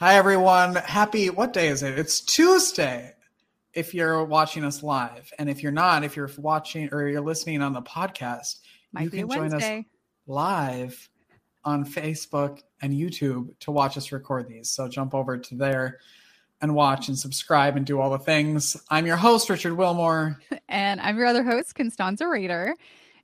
Hi, everyone. Happy, what day is it? It's Tuesday if you're watching us live. And if you're not, if you're watching or you're listening on the podcast, Might you can join us live on Facebook and YouTube to watch us record these. So jump over to there and watch and subscribe and do all the things. I'm your host, Richard Wilmore. And I'm your other host, Constanza Rader.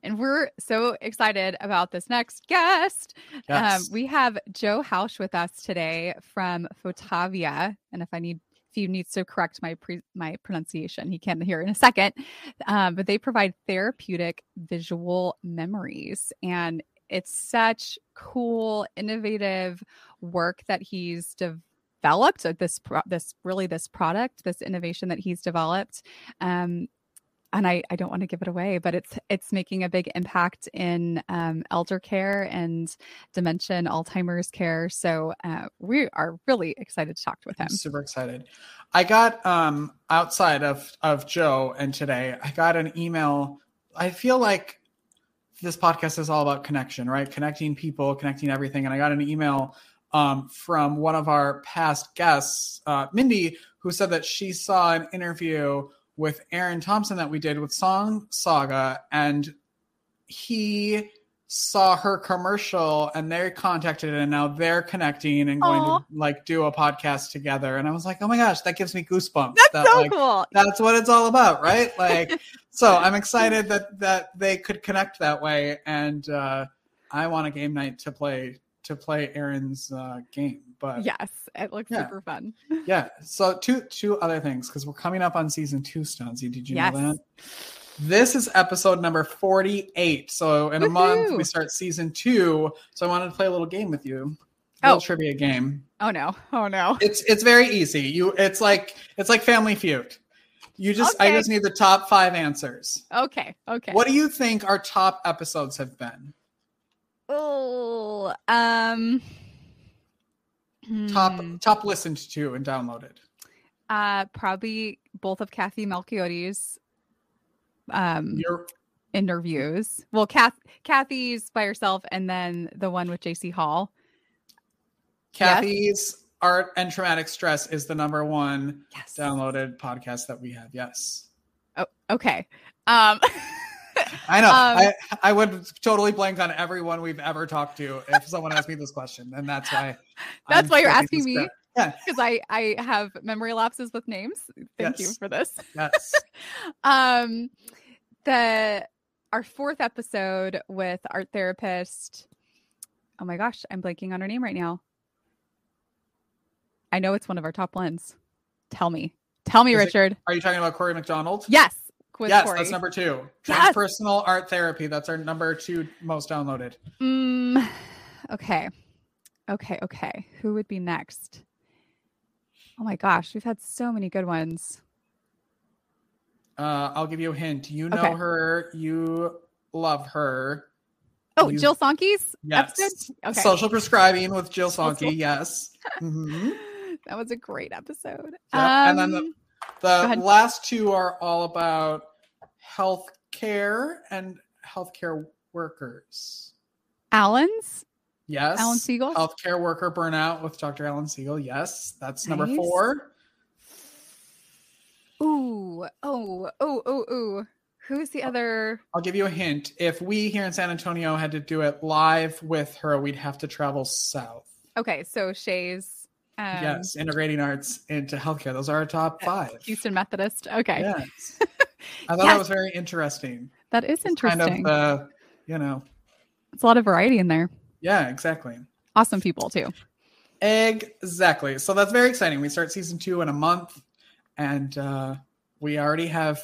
And we're so excited about this next guest. Yes. Um, we have Joe Hausch with us today from Fotavia. And if I need if you needs to correct my pre- my pronunciation, he can hear in a second. Um, but they provide therapeutic visual memories. And it's such cool, innovative work that he's developed. This pro- this really this product, this innovation that he's developed. Um, and I, I don't want to give it away, but it's it's making a big impact in um, elder care and dementia and Alzheimer's care. So uh, we are really excited to talk with him. I'm super excited. I got um outside of of Joe and today, I got an email. I feel like this podcast is all about connection, right? Connecting people, connecting everything. And I got an email um, from one of our past guests, uh, Mindy, who said that she saw an interview with Aaron Thompson that we did with Song Saga, and he saw her commercial and they contacted and now they're connecting and going Aw. to like do a podcast together and i was like oh my gosh that gives me goosebumps That's that, so like, cool. that's what it's all about right like so i'm excited that that they could connect that way and uh i want a game night to play to play aaron's uh game but Yes, it looks Yeah. super fun. yeah so two two other things because we're coming up on season two Stonzy. did you Yes. know that this is episode number 48 so in a month we start season two so i wanted to play a little game with you a little Oh. trivia game Oh no! Oh no! it's it's very easy you it's like it's like family feud you just i just need the top five answers Okay, okay. what do you think our top episodes have been Oh, um, top hmm, top listened to and downloaded uh, probably both of Kathy Melchiotti's um your interviews. Well, Kath, Kathy's by herself, and then the one with JC Hall. kathy's art and traumatic stress is the number one Yes. downloaded podcast that we have yes Oh, okay. Um, I know. Um, I I would totally blank on everyone we've ever talked to if someone asked me this question, and that's why. That's I'm why you're asking me? Yeah. because I I have memory lapses with names. Thank you for this. Yes. Um, the our fourth episode with art therapist. Oh my gosh, I'm blanking on her name right now. I know it's one of our top ones. Tell me, tell me, Is it- Richard. Are you talking about Corey McDonald? Yes, with yes, Corey. that's number two. Yes. Transpersonal art therapy. That's our number two most downloaded. Mm, okay. Okay. Okay. Who would be next? Oh my gosh, we've had so many good ones. Uh, I'll give you a hint. You know Okay. her. You love her. Oh, You- Jill Sonke's Yes. episode? Okay. Social prescribing with Jill Sonke. Social- Yes. Mhm. That was a great episode. Yeah, and then the- Um, The last two are all about health care and healthcare workers. Alan's Yes. Alan Siegel. Healthcare worker burnout with Dr. Alan Siegel. Yes. That's number Nice. four. Ooh, oh, oh, oh, oh. Who's the other? I'll give you a hint. If we here in San Antonio had to do it live with her, we'd have to travel south. Okay, so Shay's. Um, yes. Integrating arts into healthcare. Those are our top five. Houston Methodist. Okay, Yes. I thought that was very interesting. that is It's interesting. Kind of the, you know, it's a lot of variety in there. yeah, exactly. Awesome people too. Exactly. So that's very exciting. We start season two in a month, and uh, we already have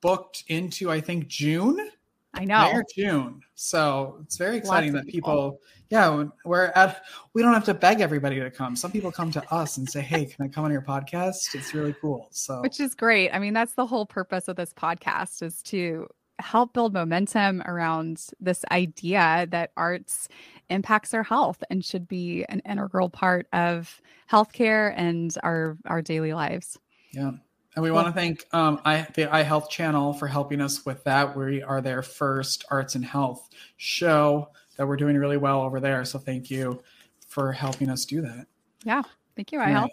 booked into I think June, I May know. or June. So it's very exciting that people. Yeah, we're at. We don't have to beg everybody to come. Some people come to us and say, "Hey, can I come on your podcast?" It's really cool. So which is great. I mean, that's the whole purpose of this podcast is to help build momentum around this idea that arts impacts our health and should be an integral part of healthcare and our our daily lives. Yeah. And we want to thank um, I, the iHealth channel for helping us with that. We are their first arts and health show that we're doing really well over there. So thank you for helping us do that. Yeah. Thank you, Rahel.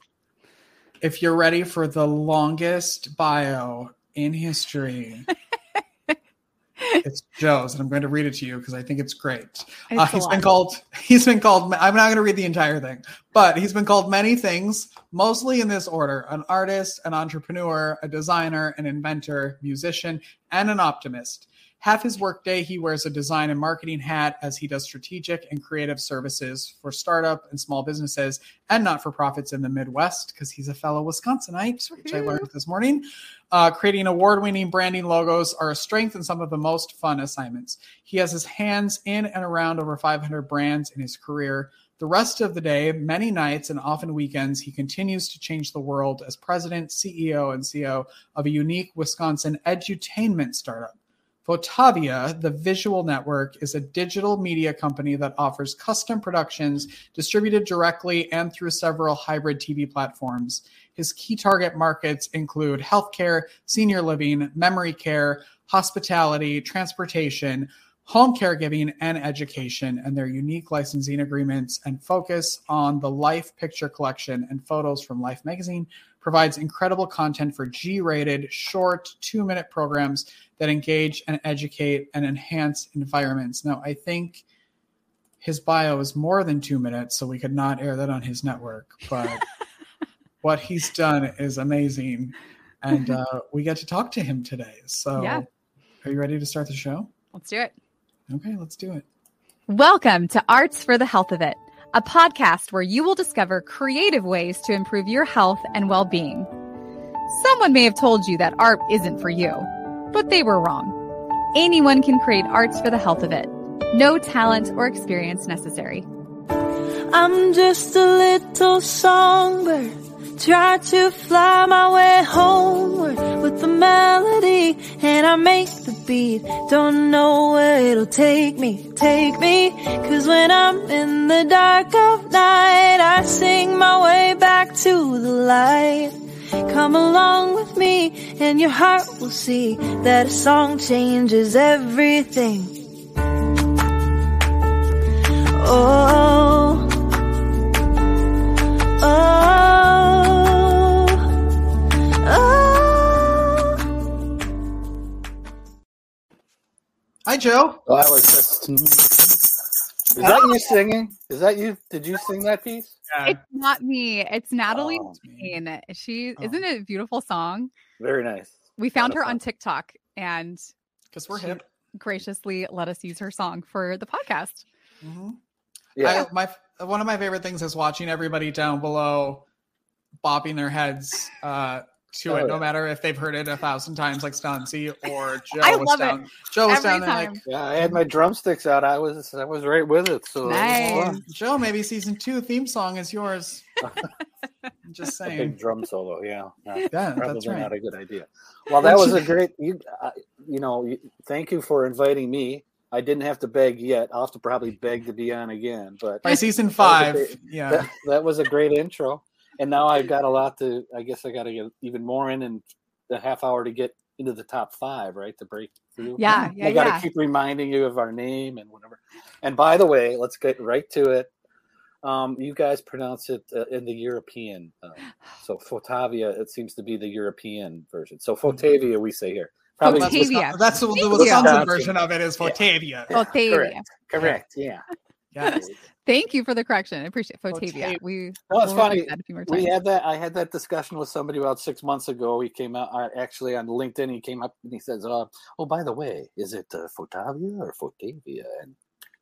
If you're ready for the longest bio in history, it's Joe's, and I'm going to read it to you because I think it's great. Uh, he's been called. He's been called. I'm not going to read the entire thing, but he's been called many things, mostly in this order: an artist, an entrepreneur, a designer, an inventor, musician, and an optimist. Half his workday, he wears a design and marketing hat as he does strategic and creative services for startup and small businesses and not for profits in the Midwest because he's a fellow Wisconsinite, which I learned this morning. Uh, creating award winning branding logos are a strength and some of the most fun assignments. He has his hands in and around over 500 brands in his career. The rest of the day, many nights, and often weekends, he continues to change the world as president, CEO, and CEO of a unique Wisconsin edutainment startup. Fotavia, the visual network, is a digital media company that offers custom productions distributed directly and through several hybrid TV platforms. His key target markets include healthcare, senior living, memory care, hospitality, transportation, home caregiving, and education, and their unique licensing agreements and focus on the Life Picture Collection and photos from Life Magazine provides incredible content for G rated, short, two minute programs that engage and educate and enhance environments. Now, I think his bio is more than two minutes, so we could not air that on his network, but what he's done is amazing. And uh, we get to talk to him today. So, Yeah. are you ready to start the show? Let's do it. Okay, let's do it. Welcome to Arts for the Health of It, a podcast where you will discover creative ways to improve your health and well being. Someone may have told you that art isn't for you, but they were wrong. Anyone can create arts for the health of it. No talent or experience necessary. I'm just a little songbird. Try to fly my way homeward with the melody and I make the beat. Don't know where it'll take me, take me. Cause when I'm in the dark of night, I sing my way back to the light. Come along with me and your heart will see that a song changes everything. Hi, Joe. Oh, I was just. Is that you singing? Is that you? Did you sing that piece? It's not me, it's Natalie Oh, Payne. She Oh. isn't it a beautiful song? Very nice. We found Lot of her on. TikTok and Because we're She- hip. graciously let us use her song for the podcast. Mhm. Yeah. I, my one of my favorite things is watching everybody down below bobbing their heads uh, to Oh, it, no matter if they've heard it a thousand times, like Stancy or Joe I was love it. Joe was Every down there like yeah, I had my drumsticks out. I was I was right with it. So Nice. Joe. Maybe season two theme song is yours. I'm just a big drum solo. Yeah, no, Yeah, that's probably right. not a good idea. Well, that was a great. You, uh, you know, you, thank you for inviting me. I didn't have to beg yet. I'll have to probably beg to be on again, but By season was a five, great- yeah. that, that was a great intro. And now I've got a lot to. I guess I got to get even more in and the half hour to get into the top five, right? To break through. Yeah, yeah, I got to yeah. keep reminding you of our name and whatever. And by the way, let's get right to it. Um, you guys pronounce it uh, in the European. Uh, so Fotavia, it seems to be the European version. So Fotavia, we say here. Probably Fotavia. Wisconsin, that's the, the Wisconsin version of it is Fotavia. Yeah, Fotavia. correct. Correct. Yeah. Yes. Thank you for the correction. I appreciate Fotavia. Fotavia. We Well, it's funny. that a few more times. We had that. I had that discussion with somebody about six months ago. He came out uh, actually on LinkedIn. He came up and he says, uh, "Oh, by the way, is it uh, Fotavia or Fotavia?" And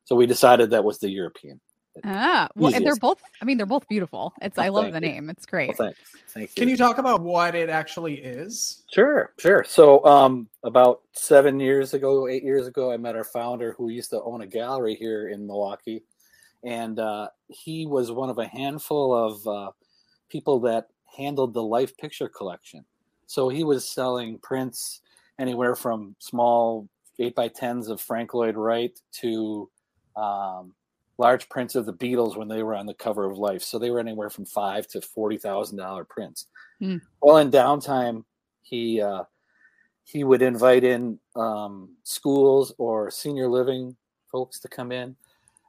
so we decided that was the European. Ah, well, and they're both. I mean, they're both beautiful. It's. I love Thank the you. name. It's great. Well, thanks. Thank you. Can you talk about what it actually is? Sure, sure. So, um, about seven years ago, eight years ago, I met our founder who used to own a gallery here in Milwaukee. And uh, he was one of a handful of uh, people that handled the Life Picture Collection. So he was selling prints anywhere from small eight by tens of Frank Lloyd Wright to um, large prints of the Beatles when they were on the cover of Life. So they were anywhere from five to forty thousand dollar prints. Hmm. Well, in downtime, he uh, he would invite in um, schools or senior living folks to come in,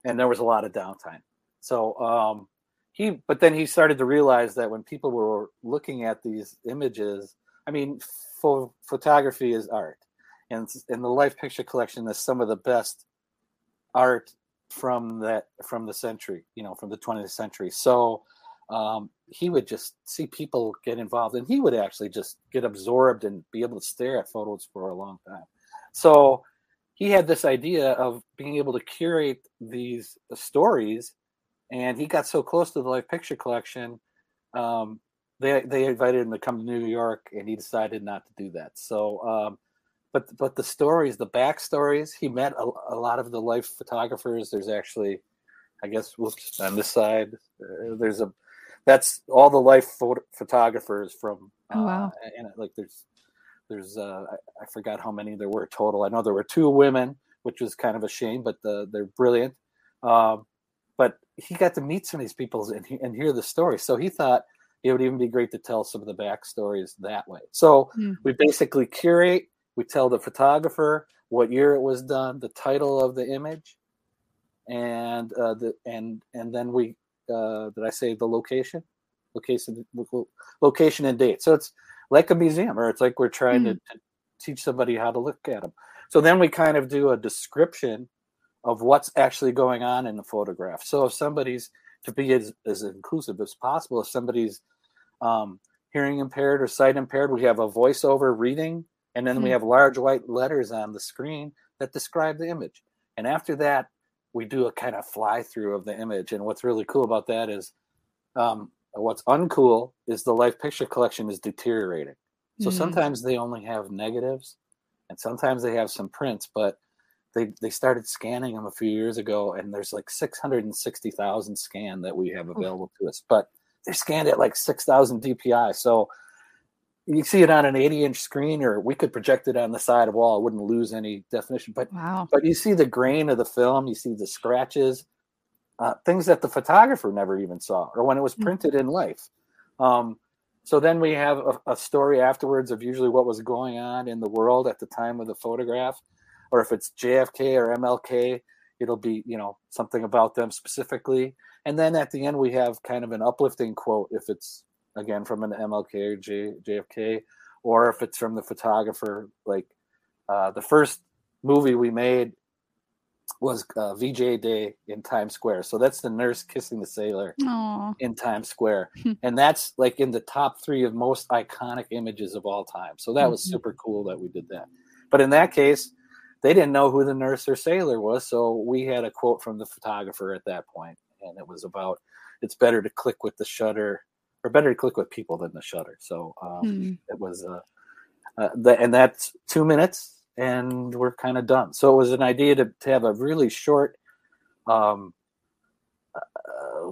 and there was a lot of downtime. So um, he but then he started to realize that when people were looking at these images i mean pho- photography is art and in the life picture collection is some of the best art from that from the century you know from the 20th century. So um, he would just see people get involved and he would actually just get absorbed and be able to stare at photos for a long time. So he had this idea of being able to curate these stories and he got so close to the life picture collection um, they they invited him to come to new york and he decided not to do that. So um, but but the stories the backstories he met a, a, lot of the life photographers there's actually i guess whoops, on this side uh, there's a that's all the life photo- photographers from oh, wow. Uh, and like there's there's uh, I, I, forgot how many there were total. I know there were two women, which was kind of a shame, but the, they're brilliant. Um, but he got to meet some of these people and, and hear the story. So he thought it would even be great to tell some of the backstories that way. So mm. we basically curate. We tell the photographer what year it was done, the title of the image, and uh, the and and then we uh, did I say the location, location, location and date. So it's like a museum, or it's like we're trying mm. to, to teach somebody how to look at them. So then we kind of do a description of what's actually going on in the photograph. So if somebody's to be as, as inclusive as possible, if somebody's um, hearing impaired or sight impaired, we have a voiceover reading, and then mm-hmm. we have large white letters on the screen that describe the image. And after that, we do a kind of fly through of the image. And what's really cool about that is um, what's uncool is the life picture collection is deteriorating. So mm-hmm. sometimes they only have negatives and sometimes they have some prints, but they, they started scanning them a few years ago and there's like 660,000 scan that we have available to us, but they're scanned at like 6,000 DPI. So you see it on an 80 inch screen or we could project it on the side of wall it wouldn't lose any definition but wow. but you see the grain of the film you see the scratches uh, things that the photographer never even saw or when it was mm. printed in life um, so then we have a, a, story afterwards of usually what was going on in the world at the time of the photograph or if it's jfk or mlk it'll be you know something about them specifically and then at the end we have kind of an uplifting quote if it's again from an MLK or J, JFK, or if it's from the photographer. Like uh, the first movie we made was uh, VJ Day in Times Square. So that's the nurse kissing the sailor Aww. in Times Square. and that's like in the top three of most iconic images of all time. So that was mm-hmm. super cool that we did that. But in that case, they didn't know who the nurse or sailor was. So we had a quote from the photographer at that point, and it was about it's better to click with the shutter or better to click with people than the shutter. So um, hmm. it was, uh, uh, the, and that's two minutes, and we're kind of done. So it was an idea to, to have a really short, um, uh,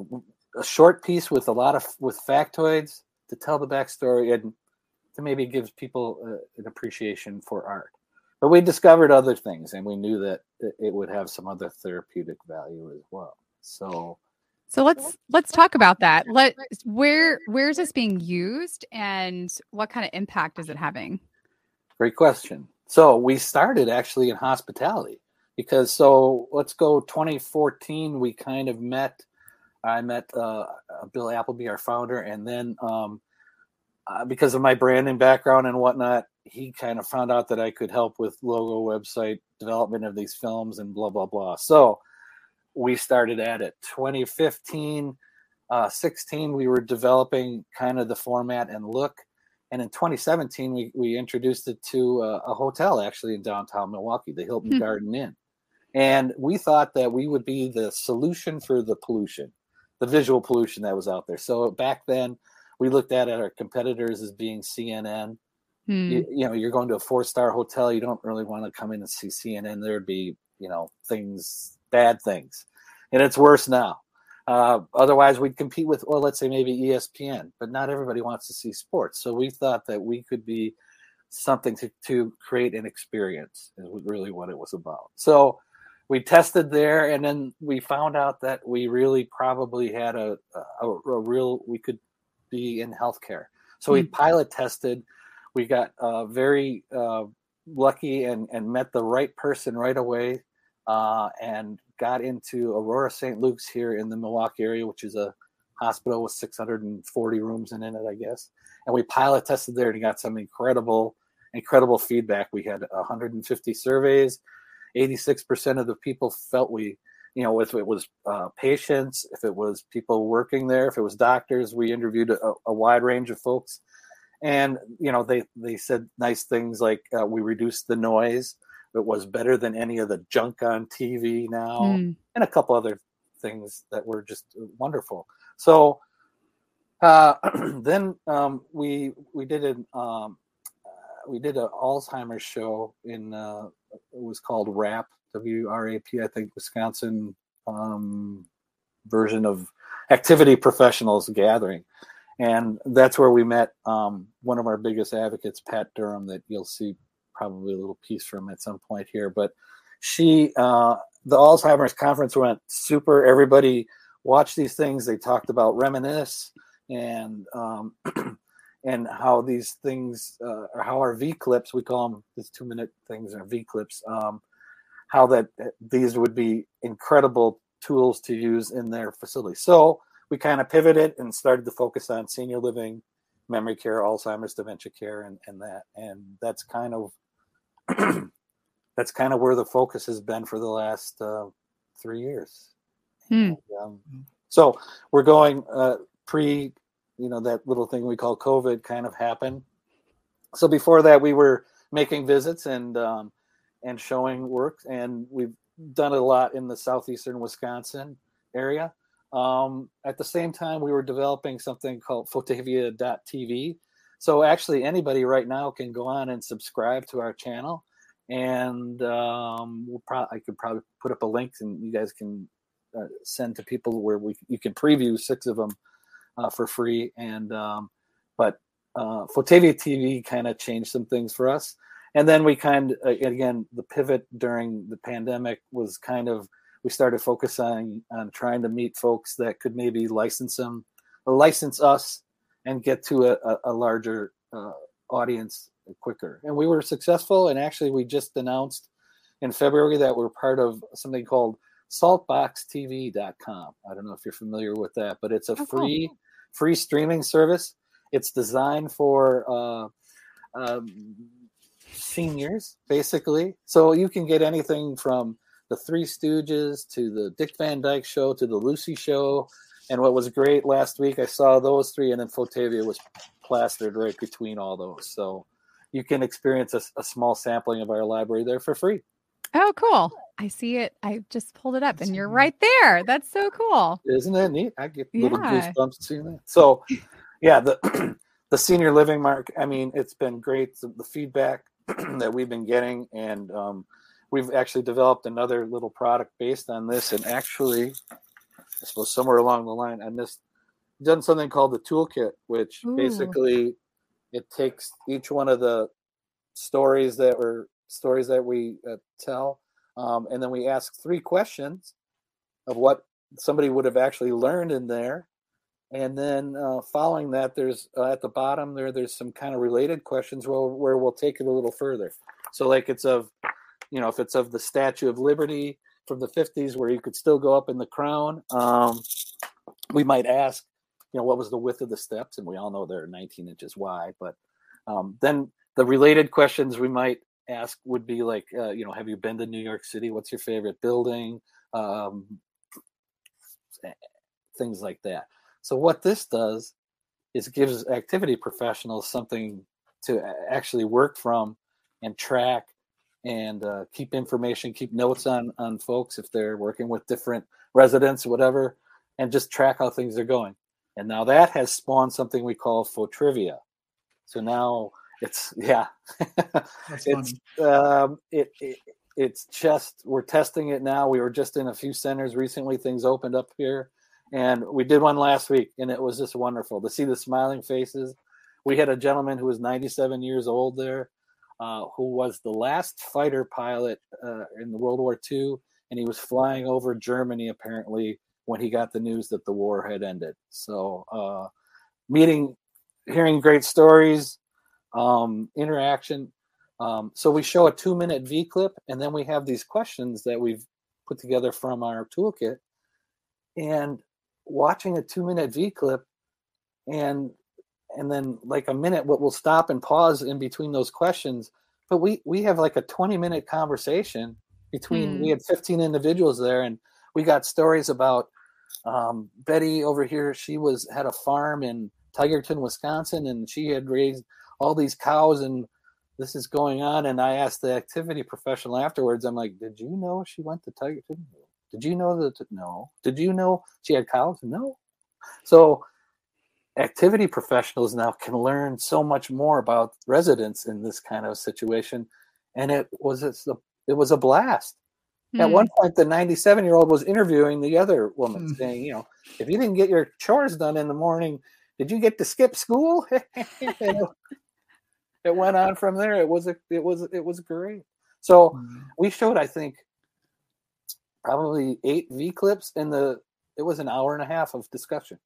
a short piece with a lot of with factoids to tell the backstory and to maybe give people uh, an appreciation for art. But we discovered other things, and we knew that it would have some other therapeutic value as well. So so let's let's talk about that. Let where where is this being used and what kind of impact is it having? Great question. So we started actually in hospitality because so let's go 2014 we kind of met I met uh, Bill Appleby, our founder, and then um, uh, because of my branding background and whatnot, he kind of found out that I could help with logo, website development of these films, and blah blah blah. So we started at it. 2015, uh, 16, we were developing kind of the format and look. And in 2017, we, we introduced it to a, a hotel actually in downtown Milwaukee, the Hilton hmm. Garden Inn. And we thought that we would be the solution for the pollution, the visual pollution that was out there. So back then, we looked at our competitors as being CNN. Hmm. You, you know, you're going to a four star hotel, you don't really want to come in and see CNN. There'd be, you know, things bad things, and it's worse now. Uh, otherwise, we'd compete with, well, let's say maybe ESPN, but not everybody wants to see sports. So we thought that we could be something to, to create an experience, is really what it was about. So we tested there, and then we found out that we really probably had a, a, a real, we could be in healthcare. So we hmm. pilot tested. We got uh, very uh, lucky and, and met the right person right away uh, and got into Aurora St. Luke's here in the Milwaukee area, which is a hospital with 640 rooms in it, I guess. And we pilot tested there and got some incredible, incredible feedback. We had 150 surveys. 86% of the people felt we, you know, if it was uh, patients, if it was people working there, if it was doctors, we interviewed a, a wide range of folks. And, you know, they, they said nice things like uh, we reduced the noise. It was better than any of the junk on TV now, mm. and a couple other things that were just wonderful. So uh, then um, we we did an um, uh, we did an Alzheimer's show in uh, it was called WRAP W R A P I think Wisconsin um, version of activity professionals gathering, and that's where we met um, one of our biggest advocates, Pat Durham, that you'll see probably a little piece from at some point here, but she uh, the Alzheimer's conference went super. Everybody watched these things. They talked about reminisce and um, and how these things uh, or how our V clips we call them these two minute things are V clips. Um, how that these would be incredible tools to use in their facility. So we kind of pivoted and started to focus on senior living, memory care, Alzheimer's, dementia care, and, and that. And that's kind of that's kind of where the focus has been for the last uh, three years. Hmm. And, um, so we're going uh, pre, you know, that little thing we call COVID kind of happened. So before that, we were making visits and um, and showing work, and we've done a lot in the southeastern Wisconsin area. Um, at the same time, we were developing something called Fotavia.tv. So actually, anybody right now can go on and subscribe to our channel and um, we'll pro- I could probably put up a link, and you guys can uh, send to people where we you can preview six of them uh, for free. And um, but uh, Fotavia TV kind of changed some things for us, and then we kind of again the pivot during the pandemic was kind of we started focusing on trying to meet folks that could maybe license them, license us, and get to a, a larger uh, audience quicker. And we were successful. And actually, we just announced in February that we're part of something called saltboxtv.com. I don't know if you're familiar with that, but it's a oh, free cool. free streaming service. It's designed for uh, um, seniors, basically. So you can get anything from the Three Stooges to the Dick Van Dyke Show to the Lucy Show. And what was great last week, I saw those three, and then Fotavia was plastered right between all those. So you can experience a, a small sampling of our library there for free. Oh, cool. I see it. I just pulled it up and you're right there. That's so cool. Isn't that neat? I get little yeah. goosebumps seeing that. So, yeah, the the senior living mark, I mean, it's been great. The, the feedback that we've been getting, and um, we've actually developed another little product based on this. And actually, I suppose somewhere along the line, on this, done something called the toolkit, which Ooh. basically it takes each one of the stories that were stories that we uh, tell um, and then we ask three questions of what somebody would have actually learned in there and then uh, following that there's uh, at the bottom there there's some kind of related questions where, where we'll take it a little further so like it's of you know if it's of the statue of liberty from the 50s where you could still go up in the crown. Um, we might ask you know what was the width of the steps? And we all know they're 19 inches wide but um, then the related questions we might ask would be like uh, you know have you been to new york city? What's your favorite building? Um, things like that. So what this does is gives activity professionals something to actually work from and track and uh, keep information keep notes on on folks if they're working with different residents whatever and just track how things are going and now that has spawned something we call Fotrivia. So now it's yeah, it's um, it, it it's just we're testing it now. We were just in a few centers recently. Things opened up here, and we did one last week, and it was just wonderful to see the smiling faces. We had a gentleman who was 97 years old there, uh, who was the last fighter pilot uh, in the World War II, and he was flying over Germany apparently when he got the news that the war had ended. So, uh, meeting, hearing great stories, um, interaction. Um, so we show a two minute V clip, and then we have these questions that we've put together from our toolkit. And watching a two minute V clip and and then like a minute what we'll stop and pause in between those questions. But we we have like a 20 minute conversation between we Hmm. had 15 individuals there and we got stories about um, betty over here she was had a farm in tigerton wisconsin and she had raised all these cows and this is going on and i asked the activity professional afterwards i'm like did you know she went to tigerton? Did you know that no. Did you know she had cows? No. So activity professionals now can learn so much more about residents in this kind of situation and it was a, it was a blast at Hmm. one point the 97 year old was interviewing the other woman Hmm. saying you know if you didn't get your chores done in the morning did you get to skip school it, went on from there it was a, it was it was great so Mm. we showed i think probably eight v clips in the it was an hour and a half of discussion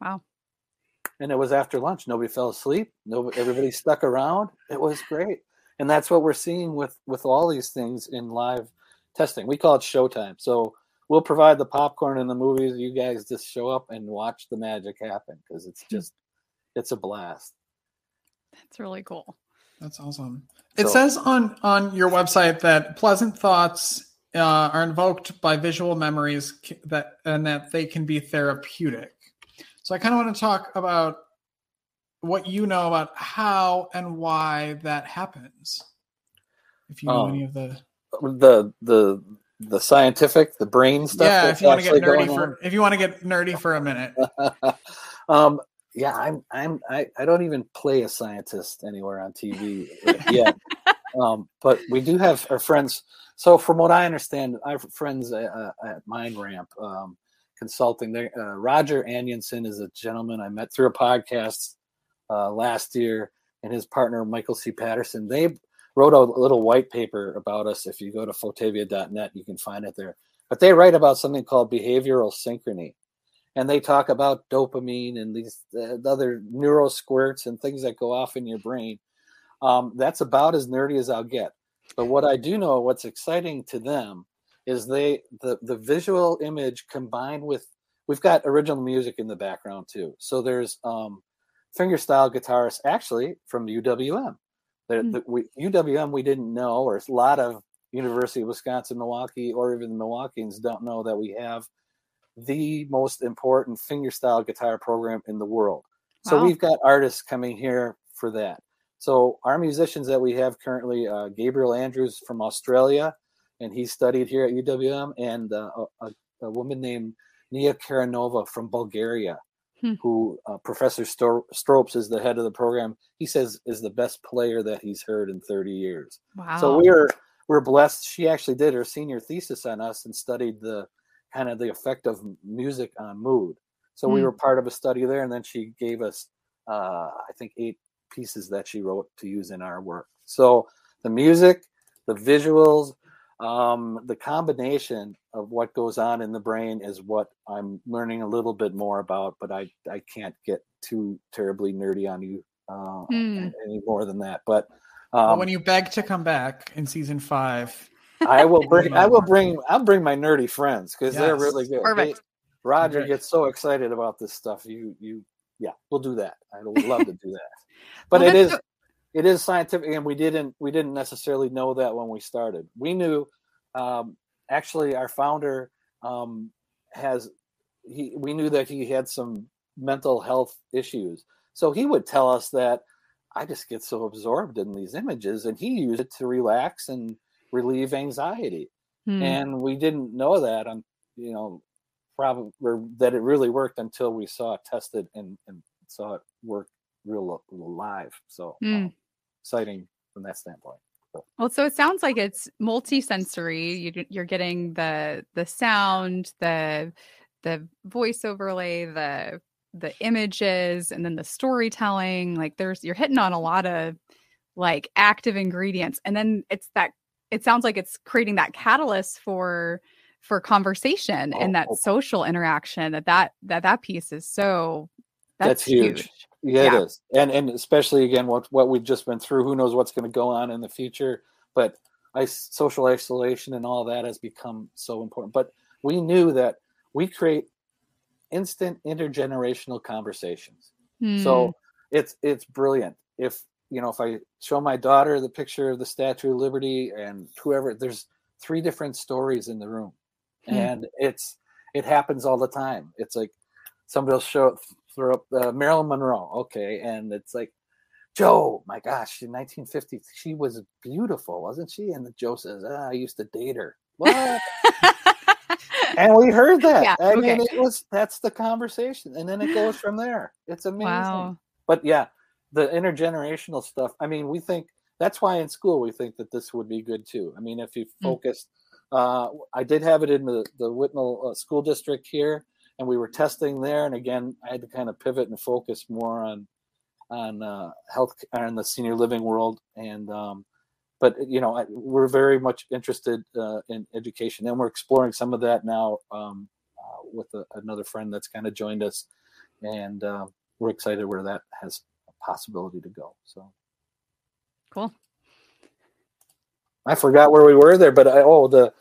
Wow. And it was after lunch. Nobody fell asleep. Nobody everybody stuck around. It was great. And that's what we're seeing with with all these things in live testing. We call it showtime. So we'll provide the popcorn and the movies. You guys just show up and watch the magic happen because it's just it's a blast. That's really cool. That's awesome. It So- says on on your website that pleasant thoughts uh, are invoked by visual memories that and that they can be therapeutic. So I kind of want to talk about what you know about how and why that happens. If you know Um, any of the the the the scientific the brain stuff yeah, if you want to get nerdy for if you want to get nerdy for a minute. um yeah i'm i'm I, I don't even play a scientist anywhere on tv yet um but we do have our friends so from what i understand i have friends at, uh, at mind ramp um consulting there. Uh, roger anunsen is a gentleman i met through a podcast uh, last year and his partner michael c. Patterson. They wrote a little white paper about us. If you go to fotavia.net you can find it there. But they write about something called behavioral synchrony. And they talk about dopamine and these uh, other neuro squirts and things that go off in your brain. Um, that's about as nerdy as I'll get. But what I do know, what's exciting to them, is they the the visual image combined with we've got original music in the background too. So there's um, fingerstyle guitarists actually from UWM. The, Hmm. the, we, UWM we didn't know, or a lot of University of Wisconsin Milwaukee, or even the Milwaukeeans don't know that we have the most important fingerstyle guitar program in the world. So we've got artists coming here for that. So our musicians that we have currently, uh, Gabriel Andrews from Australia, and he studied here at UWM, and uh, a, a, woman named Nia Karanova from Bulgaria, Hmm. who uh, Professor Sto- Stropes is the head of the program. He says is the best player that he's heard in 30 years. Wow. So we're we're blessed. She actually did her senior thesis on us and studied the kind of the effect of music on mood. So we Hmm. were part of a study there, and then she gave us, uh, I think, eight pieces that she wrote to use in our work. So the music, the visuals, um, the combination of what goes on in the brain is what I'm learning a little bit more about. But I I can't get too terribly nerdy on you uh, Hmm. any more than that. But Well, um, when you beg to come back in season five, I will bring. I will bring. I'll bring my nerdy friends because they're really good. Perfect. They- Roger Great. gets so excited about this stuff. You, you, yeah, we'll do that. I would love to do that. But Well, it that's is, it is scientific, and we didn't, we didn't necessarily know that when we started. We knew, um, actually, our founder um, has, he, we knew that he had some mental health issues, so he would tell us that I just get so absorbed in these images, and he used it to relax and relieve anxiety Hmm. and we didn't know that on you know probably that it really worked until we saw it tested and, and saw it work real live so um, exciting from that standpoint Well, so it sounds like it's multi-sensory. You, you're getting the the sound, the the voice overlay, the the images, and then the storytelling. Like there's you're hitting on a lot of like active ingredients, and then it's that. It sounds like it's creating that catalyst for for conversation and Oh, that oh. social interaction. That that that that piece is so that's, That's huge. huge. yeah, Yeah. it is and and especially again what what we've just been through who knows what's going to go on in the future but I, social isolation and all that has become so important but we knew that we create instant intergenerational conversations. Hmm. So it's it's brilliant. If you know, if I show my daughter the picture of the Statue of Liberty and whoever, there's three different stories in the room, Hmm. and it's it happens all the time. It's like somebody will show throw up uh, Marilyn Monroe, okay, and it's like Joe, my gosh, in 1950, she was beautiful, wasn't she? And Joe says, ah, I used to date her. What? and we heard that. Yeah, I mean, it was that's the conversation, and then it goes from there. It's amazing. wow. But yeah, the intergenerational stuff. I mean, we think that's why in school we think that this would be good too. I mean, if you Hmm. focused, uh, I did have it in the the Whitnall uh, school district here, and we were testing there. And again, I had to kind of pivot and focus more on on uh, health on the senior living world and. Um, but you know, I, we're very much interested uh, in education, and we're exploring some of that now um, uh, with a, another friend that's kind of joined us, and um, we're excited where that has a possibility to go. So Cool. I forgot where we were there, but I, oh, the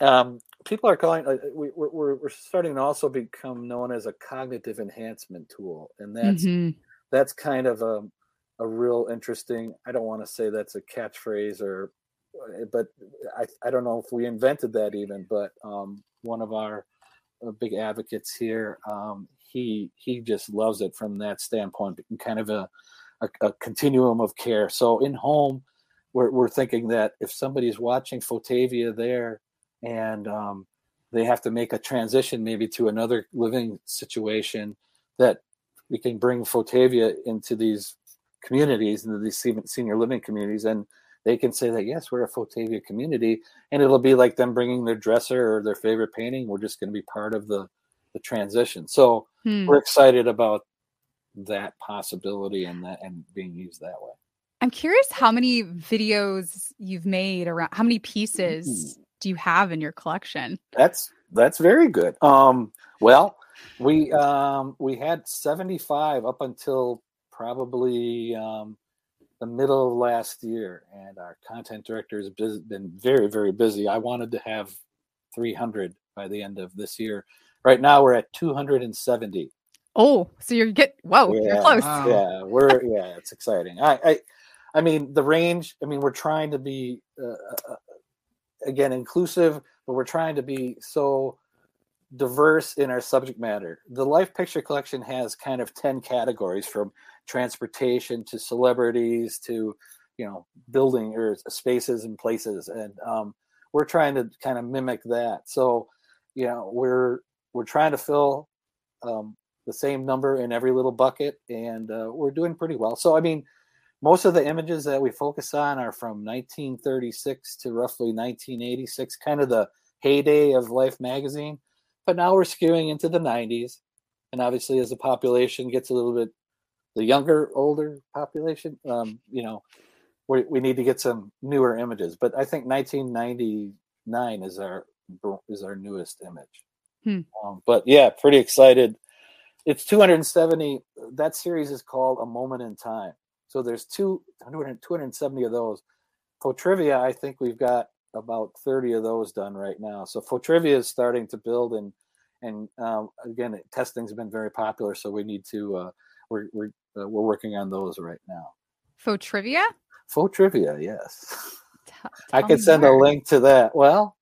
um, people are calling. Uh, we, we're, we're we're starting to also become known as a cognitive enhancement tool, and that's Mhm. that's kind of a a real interesting. I don't want to say that's a catchphrase or, uh, but I I don't know if we invented that even, but um, one of our uh, big advocates here, um, he he just loves it from that standpoint, kind of a a, a continuum of care. So in home, we're we're thinking that if somebody's watching Fotavia there, and um, they have to make a transition maybe to another living situation, that we can bring Fotavia into these communities, into these senior living communities, and they can say that yes, we're a Fotavia community, and it'll be like them bringing their dresser or their favorite painting. We're just going to be part of the the transition. So Hmm. we're excited about that possibility and that and being used that way. I'm curious how many videos you've made around how many pieces do you have in your collection? That's that's very good. Um, well, we um, we had 75 up until probably um, the middle of last year, and our content director has been very very busy. I wanted to have 300 by the end of this year. Right now, we're at 270. Oh, so you're get whoa, you're Yeah. close. Wow. Yeah, we're yeah, it's exciting. I, I I mean the range. I mean we're trying to be uh, uh, again inclusive, but we're trying to be so diverse in our subject matter. The Life Picture Collection has kind of ten categories from transportation to celebrities to you know building or spaces and places, and um, we're trying to kind of mimic that. So you know we're we're trying to fill um, the same number in every little bucket, and uh, we're doing pretty well. So, I mean, most of the images that we focus on are from 1936 to roughly 1986, kind of the heyday of Life magazine. But now we're skewing into the 90s, and obviously, as the population gets a little bit, the younger, older population, um, you know, we, we need to get some newer images. But I think 1999 is our is our newest image. Hmm. Um, but yeah, pretty excited it's 270 that series is called a moment in time so there's two 270 of those. Fotrivia, i think we've got about 30 of those done right now. So Fotrivia is starting to build and and um, again testing's been very popular so we need to uh, we're we're, uh, we're working on those right now. Faux trivia? Fotrivia, yes. T- i could send a link to that. Well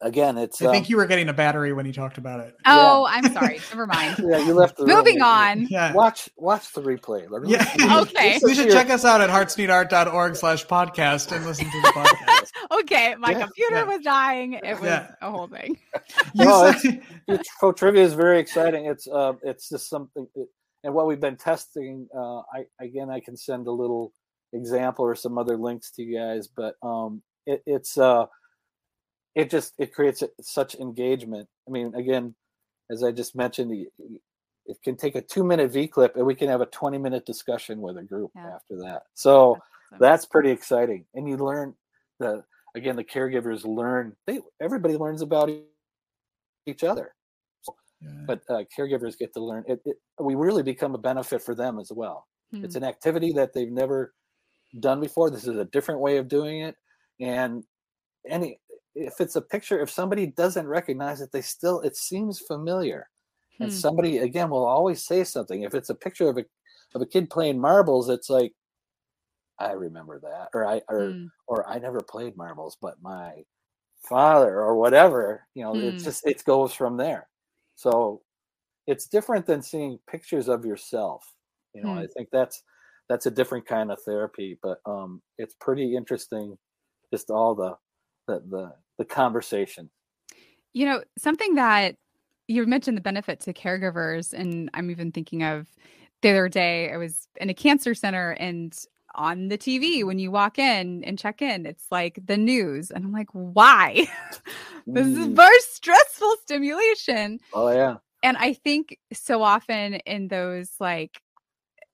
again it's I um, think you were getting a battery when you talked about it. Oh, I'm sorry. Never mind. yeah you left the room. Moving You- on. Yeah. watch watch the replay Let me- Yeah. Okay. You should check us out at heartsneedart.org slash podcast and listen to the podcast. Okay, my Yeah, computer yeah. was dying. It was Yeah. a whole thing. You No, said- it's Fotrivia is very exciting. It's uh, it's just something, it, and what we've been testing. Uh, I again, I can send a little example or some other links to you guys, but um, it, it's uh, it just it creates such engagement. I mean, again, as I just mentioned, it can take a two minute V clip, and we can have a twenty minute discussion with a group Yeah. after that. So Awesome. that's pretty exciting, and you learn the again the caregivers learn. They everybody learns about each other Yeah. but uh, caregivers get to learn it, it we really become a benefit for them as well Hmm. it's an activity that they've never done before this is a different way of doing it and any if it's a picture if somebody doesn't recognize it they still it seems familiar and Hmm. somebody again will always say something. If it's a picture of a of a kid playing marbles, it's like, I remember that, or I or Mm. or I never played marbles, but my father or whatever, you know, it's Hmm. just it goes from there. So it's different than seeing pictures of yourself. You know, Hmm. I think that's that's a different kind of therapy, but um it's pretty interesting just all the the the, the conversation. You know, something that you mentioned the benefit to caregivers, and I'm even thinking of the other day, I was in a cancer center and on the TV when you walk in and check in, it's like the news. And I'm like, why? this is Mm. very stressful stimulation. Oh yeah. And I think so often in those like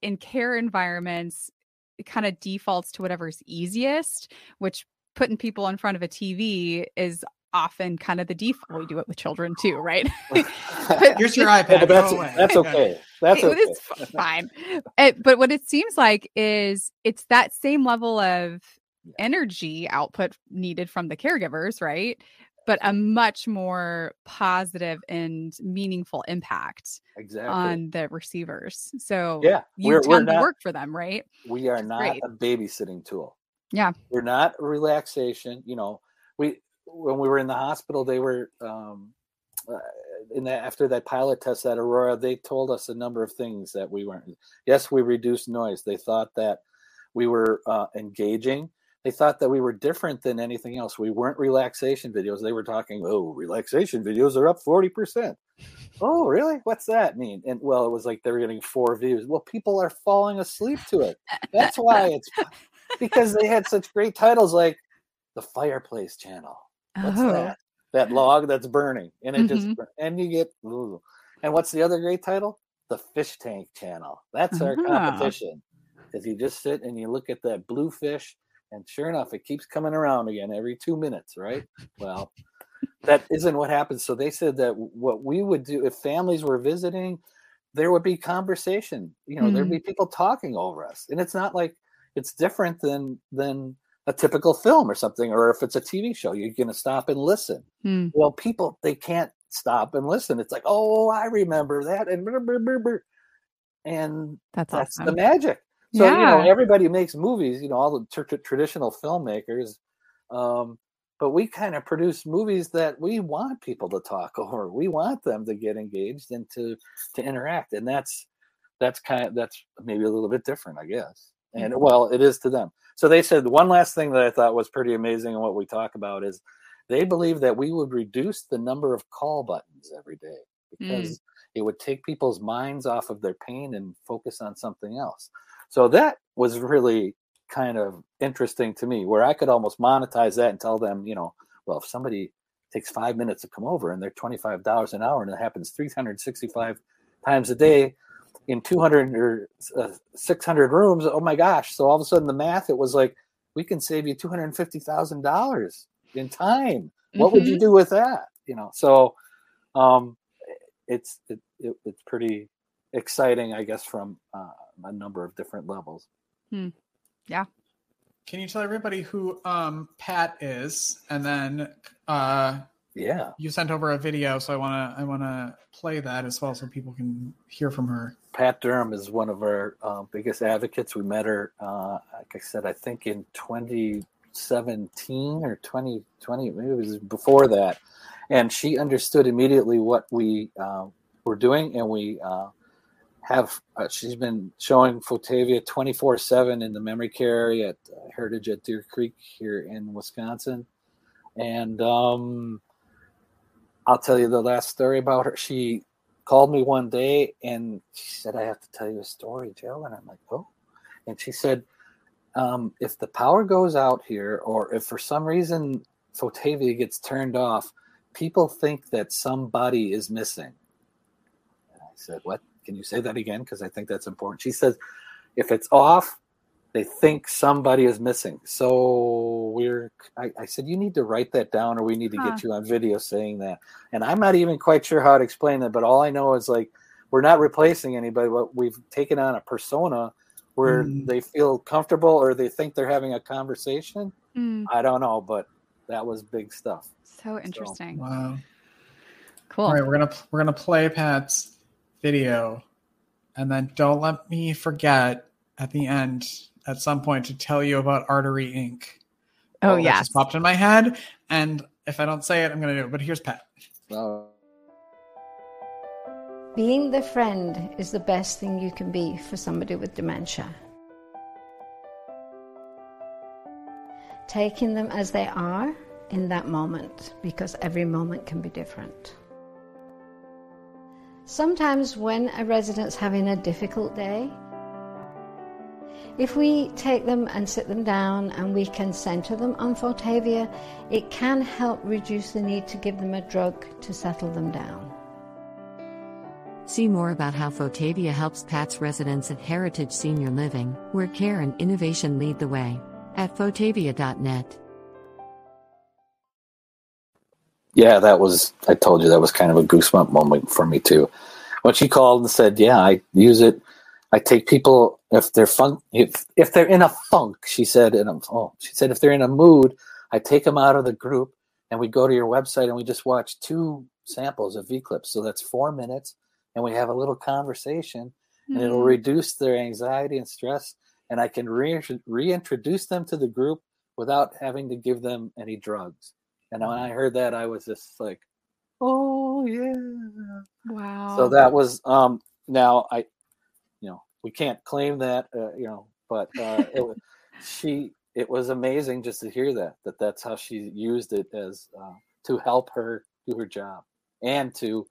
in care environments, it kind of defaults to whatever's easiest, which putting people in front of a TV is often kind of the default. We do it with children too, right? Here's your iPad. but that's that's okay. That's okay. it's fine. It- but what it seems like is it's that same level of energy output needed from the caregivers, right? But a much more positive and meaningful impact Exactly. on the receivers. So yeah, you've we're, we're done the work for them, right? we are not great. a babysitting tool. Yeah. we're not relaxation. You know, we when we were in the hospital, they were um, uh, in that after that pilot test at Aurora, they told us a number of things that we weren't. Yes, we reduced noise. They thought that we were uh, engaging. They thought that we were different than anything else. We weren't relaxation videos. They were talking, oh, relaxation videos are up 40%. oh, really? What's that mean? And well, it was like they were getting four views. Well, people are falling asleep to it. That's why it's because they had such great titles like the fireplace channel. What's oh, that? That log that's burning, and it just Mhm. bur- and you get ooh. and what's the other great title? The fish tank channel. That's our Ah. competition. Because you just sit and you look at that blue fish, and sure enough, it keeps coming around again every two minutes, right? Well, that isn't what happens. So they said that what we would do if families were visiting, there would be conversation. You know, there'd Mm. be people talking over us, and it's not like it's different than than a typical film or something, or if it's a TV show, you're going to stop and listen. Hmm. Well, people they can't stop and listen. It's like, oh, I remember that, and brr, brr, brr. and that's, that's awesome. the magic. So you know, everybody makes movies. You know, all the tr- tr- traditional filmmakers, um, but we kind of produce movies that we want people to talk over. We want them to get engaged and to to interact, and that's that's kind of that's maybe a little bit different, I guess. And well, it is to them. So they said one last thing that I thought was pretty amazing, and what we talk about is they believe that we would reduce the number of call buttons every day because mm. it would take people's minds off of their pain and focus on something else. So that was really kind of interesting to me, where I could almost monetize that and tell them, you know, well, if somebody takes five minutes to come over and they're twenty-five dollars an hour, and it happens three hundred sixty-five times a day in two hundred or uh, six hundred rooms, oh my gosh! So all of a sudden, the math it was like we can save you two hundred fifty thousand dollars in time. What would you Mhm. do with that? You know, so um, it's it, it, it's pretty exciting, I guess, from uh, a number of different levels. Yeah. Can you tell everybody who um, Pat is, and then uh, Yeah, you sent over a video, so I want to I want to play that as well, so people can hear from her. Pat Durham is one of our uh, biggest advocates. We met her, uh, like I said, I think in 2017 or 2020, maybe it was before that. And she understood immediately what we uh, were doing, and we uh, have. Uh, she's been showing Fotavia 24 7 in the memory care area at uh, Heritage at Deer Creek here in Wisconsin. And um, I'll tell you the last story about her. She called me one day and she said, I have to tell you a story, Joe. And I'm like, oh. And she said, um, if the power goes out here, or if for some reason Fotavia gets turned off, people think that somebody is missing. And I said, what? Can you say that again? Because I think that's important. She says, if it's off, they think somebody is missing. So we're, I, I said, you need to write that down or we need to Huh. get you on video saying that. And I'm not even quite sure how to explain that, but all I know is like, we're not replacing anybody, but we've taken on a persona where Mm. they feel comfortable or they think they're having a conversation. Mm, I don't know, but that was big stuff. so interesting. Wow. Cool. All right, we're gonna we're gonna play Pat's video. And then don't let me forget at the end at some point to tell you about Artery Inc. Oh, oh That yes. just popped in my head. And if I don't say it, I'm going to do it. But here's Pat. Oh, Being the friend is the best thing you can be for somebody with dementia. Taking them as they are in that moment, because every moment can be different. Sometimes, when a resident's having a difficult day, if we take them and sit them down and we can center them on Fotavia, it can help reduce the need to give them a drug to settle them down. See more about how Fotavia helps Pat's residents at Heritage Senior Living, where care and innovation lead the way, at fotavia.net. yeah, that was. I told you that was kind of a goosebump moment for me too. When she called and said, "Yeah, I use it. I take people if they're funk if if they're in a funk." She said, "In a oh, she said if they're in a mood, I take them out of the group and we go to your website and we just watch two samples of V clips. So that's four minutes, and we have a little conversation, and it'll Mhm. reduce their anxiety and stress, and I can re- reintroduce them to the group without having to give them any drugs." And when I heard that, I was just like, "Oh yeah!" Wow. So that was um. Now I, we can't claim that, uh, you know, but uh, it was she. It was amazing just to hear that that that's how she used it as uh, to help her do her job and to,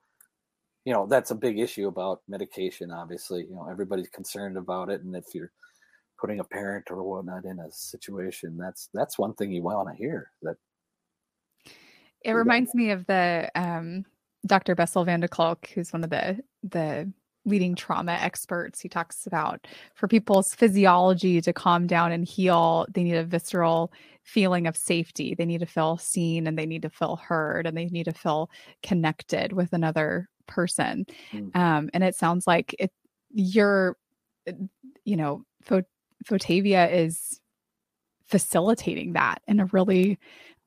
you know, that's a big issue about medication. Obviously, you know, everybody's concerned about it, and if you're putting a parent or whatnot in a situation, that's that's one thing you want to hear. That It reminds me of the um, Dr. Bessel van der Kolk, who's one of the the leading trauma experts. He talks about for people's physiology to calm down and heal, they need a visceral feeling of safety. They need to feel seen and they need to feel heard and they need to feel connected with another person. Mm. Um, and it sounds like it you're you know, Fo- Fotavia is facilitating that in a really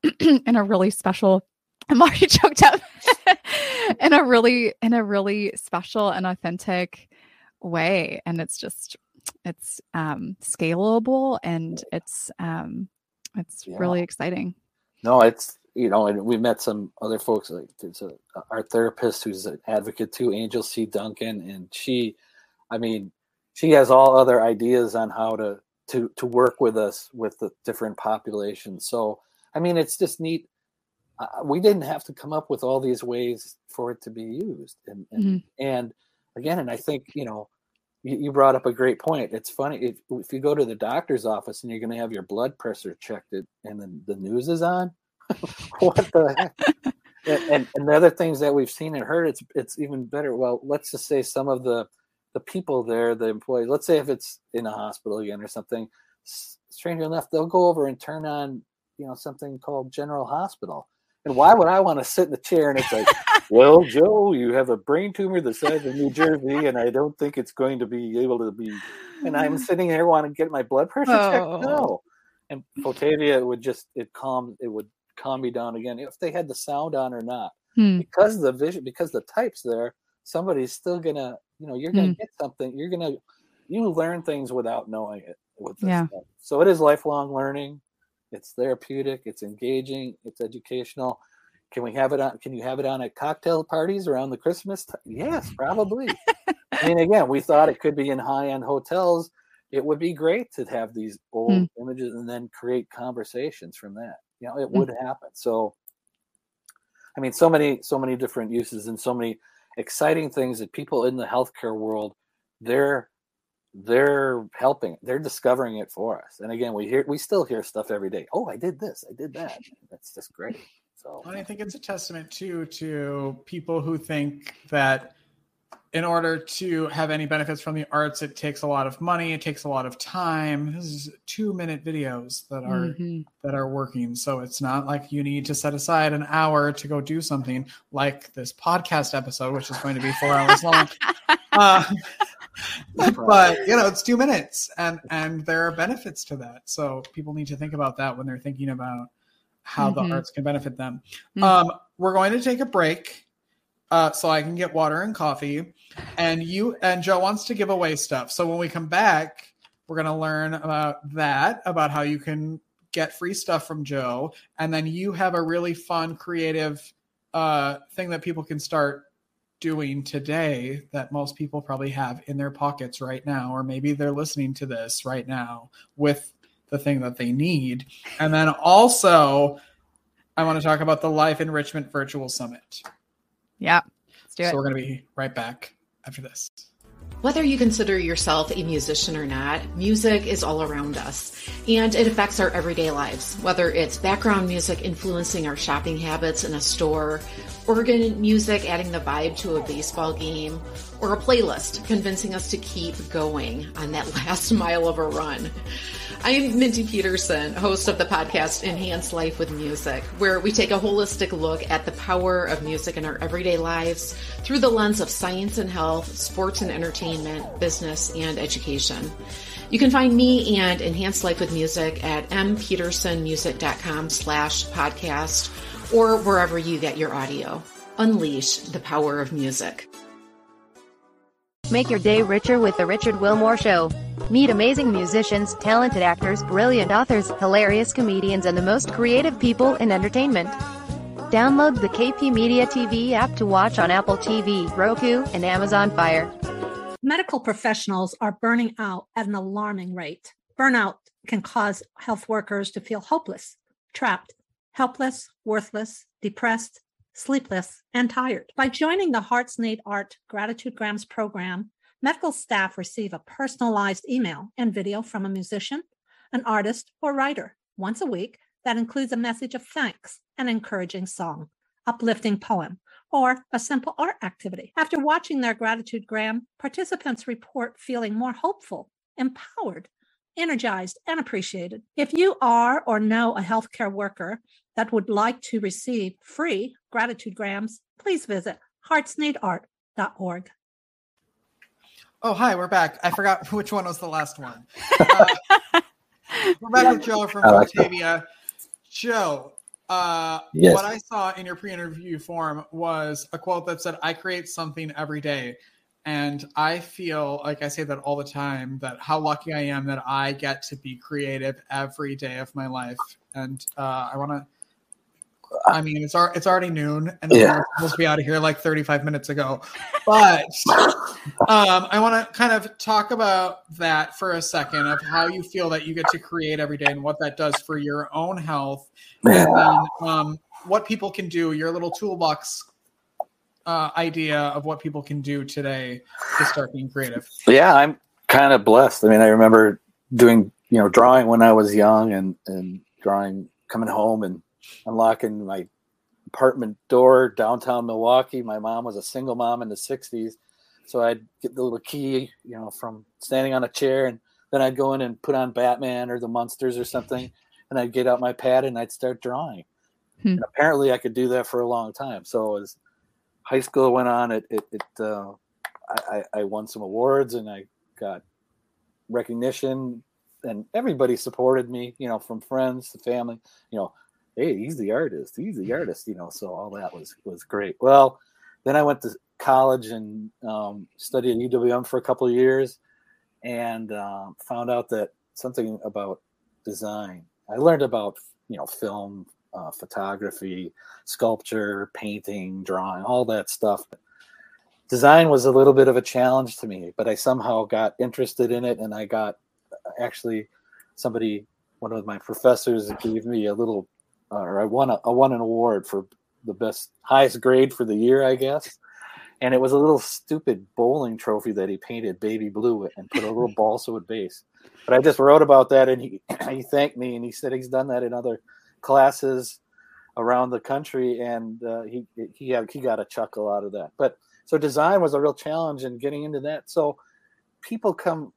in a really special I'm already choked up in a really in a really special and authentic way and it's just it's um scalable and it's um it's Yeah. really exciting No, it's you know, and we met some other folks like there's a our therapist who's an advocate too, Angel C. Duncan, and she, I mean, she has all other ideas on how to to to work with us with the different populations. So I mean, it's just neat. Uh, we didn't have to come up with all these ways for it to be used, and and, Mhm. and again, and I think you know. You you brought up a great point. It's funny if, if you go to the doctor's office and you're going to have your blood pressure checked, it, and then the news is on. what the heck? and, and and the other things that we've seen and heard, it's it's even better. Well, let's just say some of the the people there, the employees. Let's say if it's in a hospital again or something. s- Stranger enough, they'll go over and turn on you know something called General Hospital. And why would I want to sit in the chair and it's like, well, Joe, you have a brain tumor the size of New Jersey, and I don't think it's going to be able to be. And I'm sitting there wanting to get my blood pressure Oh. checked. No. And Fotavia would just it calm it would calm me down again if they had the sound on or not Hmm. because of the vision because the types there somebody's still gonna you know you're gonna Hmm. get something you're gonna you learn things without knowing it with this Yeah. stuff. so it is lifelong learning it's therapeutic it's engaging it's educational can we have it on can you have it on at cocktail parties around the christmas time? yes probably i mean again we thought it could be in high-end hotels it would be great to have these old Hmm. images and then create conversations from that you know it Hmm. would happen so i mean so many so many different uses and so many exciting things that people in the healthcare world they're they're helping they're discovering it for us and again we hear we still hear stuff every day oh i did this i did that that's just great so And I think it's a testament too to people who think that in order to have any benefits from the arts, it takes a lot of money, it takes a lot of time. This is two minute videos that are Mhm. that are working. So it's not like you need to set aside an hour to go do something like this podcast episode, which is going to be four hours long. Uh, but you know, it's two minutes, and and there are benefits to that. So people need to think about that when they're thinking about how Mhm. the arts can benefit them. Mhm. Um, we're going to take a break, uh, so I can get water and coffee. and you and Joe wants to give away stuff. So when we come back, we're gonna learn about that, about how you can get free stuff from Joe, and then you have a really fun, creative uh, thing that people can start doing today that most people probably have in their pockets right now, or maybe they're listening to this right now with the thing that they need. And then also, I want to talk about the Life Enrichment Virtual Summit. Yeah, let's do it. So we're going to be right back after this. Whether you consider yourself a musician or not, music is all around us and it affects our everyday lives. Whether it's background music influencing our shopping habits in a store, organ music adding the vibe to a baseball game, or a playlist convincing us to keep going on that last mile of a run. I'm Mindy Peterson, host of the podcast Enhance Life with Music, where we take a holistic look at the power of music in our everyday lives through the lens of science and health, sports and entertainment, business, and education. You can find me and Enhance Life with Music at mpetersonmusic.com slash podcast or wherever you get your audio. Unleash the power of music. Make your day richer with The Richard Wilmore Show. Meet amazing musicians, talented actors, brilliant authors, hilarious comedians, and the most creative people in entertainment. Download the KP Media TV app to watch on Apple TV, Roku, and Amazon Fire. Medical professionals are burning out at an alarming rate. Burnout can cause health workers to feel hopeless, trapped, helpless, worthless, depressed, sleepless, and tired. By joining the Hearts Need Art Gratitude Grams program, medical staff receive a personalized email and video from a musician, an artist, or writer once a week that includes a message of thanks, an encouraging song, uplifting poem, or a simple art activity. After watching their gratitude gram, participants report feeling more hopeful, empowered, energized, and appreciated. If you are or know a healthcare worker that would like to receive free gratitude grams, please visit heartsneedart.org. Oh, hi, we're back. I forgot which one was the last one. Uh, we're back with Joe from I like Joe, uh, Yes. what I saw in your pre-interview form was a quote that said, "I create something every day," and I feel like I say that all the time. That how lucky I am that I get to be creative every day of my life, and uh, I want to. I mean, it's al- it's already noon, and Yeah. we're supposed to be out of here like 35 minutes ago. But um, I want to kind of talk about that for a second of how you feel that you get to create every day and what that does for your own health, and then um, what people can do. Your little toolbox uh, idea of what people can do today to start being creative. yeah, I'm kind of blessed. I mean, I remember doing, you know, drawing when I was young and, and drawing, coming home and unlocking my apartment door downtown Milwaukee. My mom was a single mom in the 60s. So I'd get the little key, you know, from standing on a chair and then I'd go in and put on Batman or the Munsters or something. And I'd get out my pad and I'd start drawing. Hmm. And apparently I could do that for a long time. So as high school went on, it, it, it uh, I, I I won some awards and I got recognition and everybody supported me, you know, from friends to family, you know, hey, he's the artist, he's the artist, you know, so all that was was great. Well, then I went to college and um, studied at UWM for a couple of years and um, found out that something about design. I learned about, you know, film, uh, photography, sculpture, painting, drawing, all that stuff design was a little bit of a challenge to me, but I somehow got interested in it, and I got actually somebody, one of my professors, gave me a little, uh, or I won a, I won an award for the best highest grade for the year, I guess. And it was a little stupid bowling trophy that he painted baby blue and put a little balsa wood base. But I just wrote about that, and he he thanked me, and he said he's done that in other classes around the country, and uh, he he had, he got a chuckle out of that. But so design was a real challenge in getting into that. So people come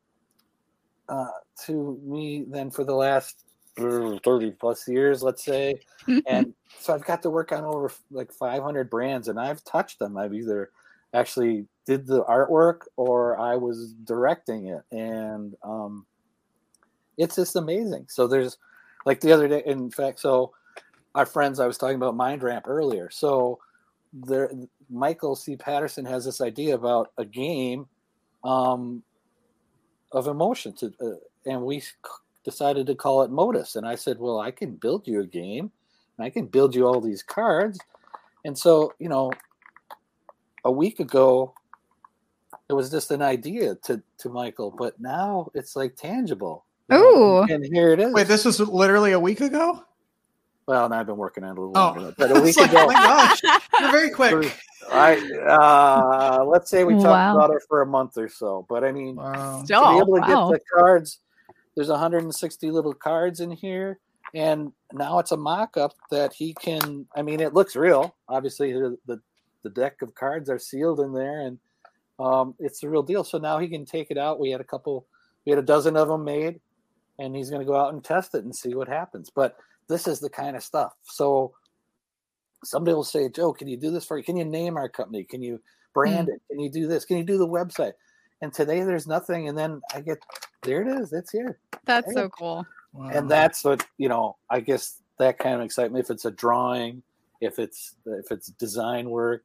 uh, to me then for the last 30 plus years, let's say. and so I've got to work on over like 500 brands and I've touched them. I've either actually did the artwork or I was directing it. And um, it's just amazing. So there's like the other day, in fact, so our friends, I was talking about Mind Ramp earlier. So there Michael C. Patterson has this idea about a game um, of emotion to, uh, and we decided to call it Modus. And I said, well, I can build you a game, and I can build you all these cards. And so, you know, a week ago, it was just an idea to to Michael, but now it's like tangible. Oh, and here it is. Wait, this was literally a week ago. Well, and I've been working on it a little Oh. longer, but a week like, ago. oh my gosh, you're very quick. I uh, let's say we talked Wow. about it for a month or so, but I mean, Wow. to be able to wow. get the cards, there's 160 little cards in here, and now it's a mock-up that he can. I mean, it looks real. Obviously, the the, the deck of cards are sealed in there, and um, it's the real deal. So now he can take it out. We had a couple, we had a dozen of them made, and he's going to go out and test it and see what happens. But this is the kind of stuff. So somebody will say, Joe, can you do this for you? Can you name our company? Can you brand it? Can you do this? Can you do the website? And today there's nothing. And then I get, there it is. It's here. That's so cool. Wow. And that's what, you know, I guess that kind of excitement, if it's a drawing, if it's, if it's design work,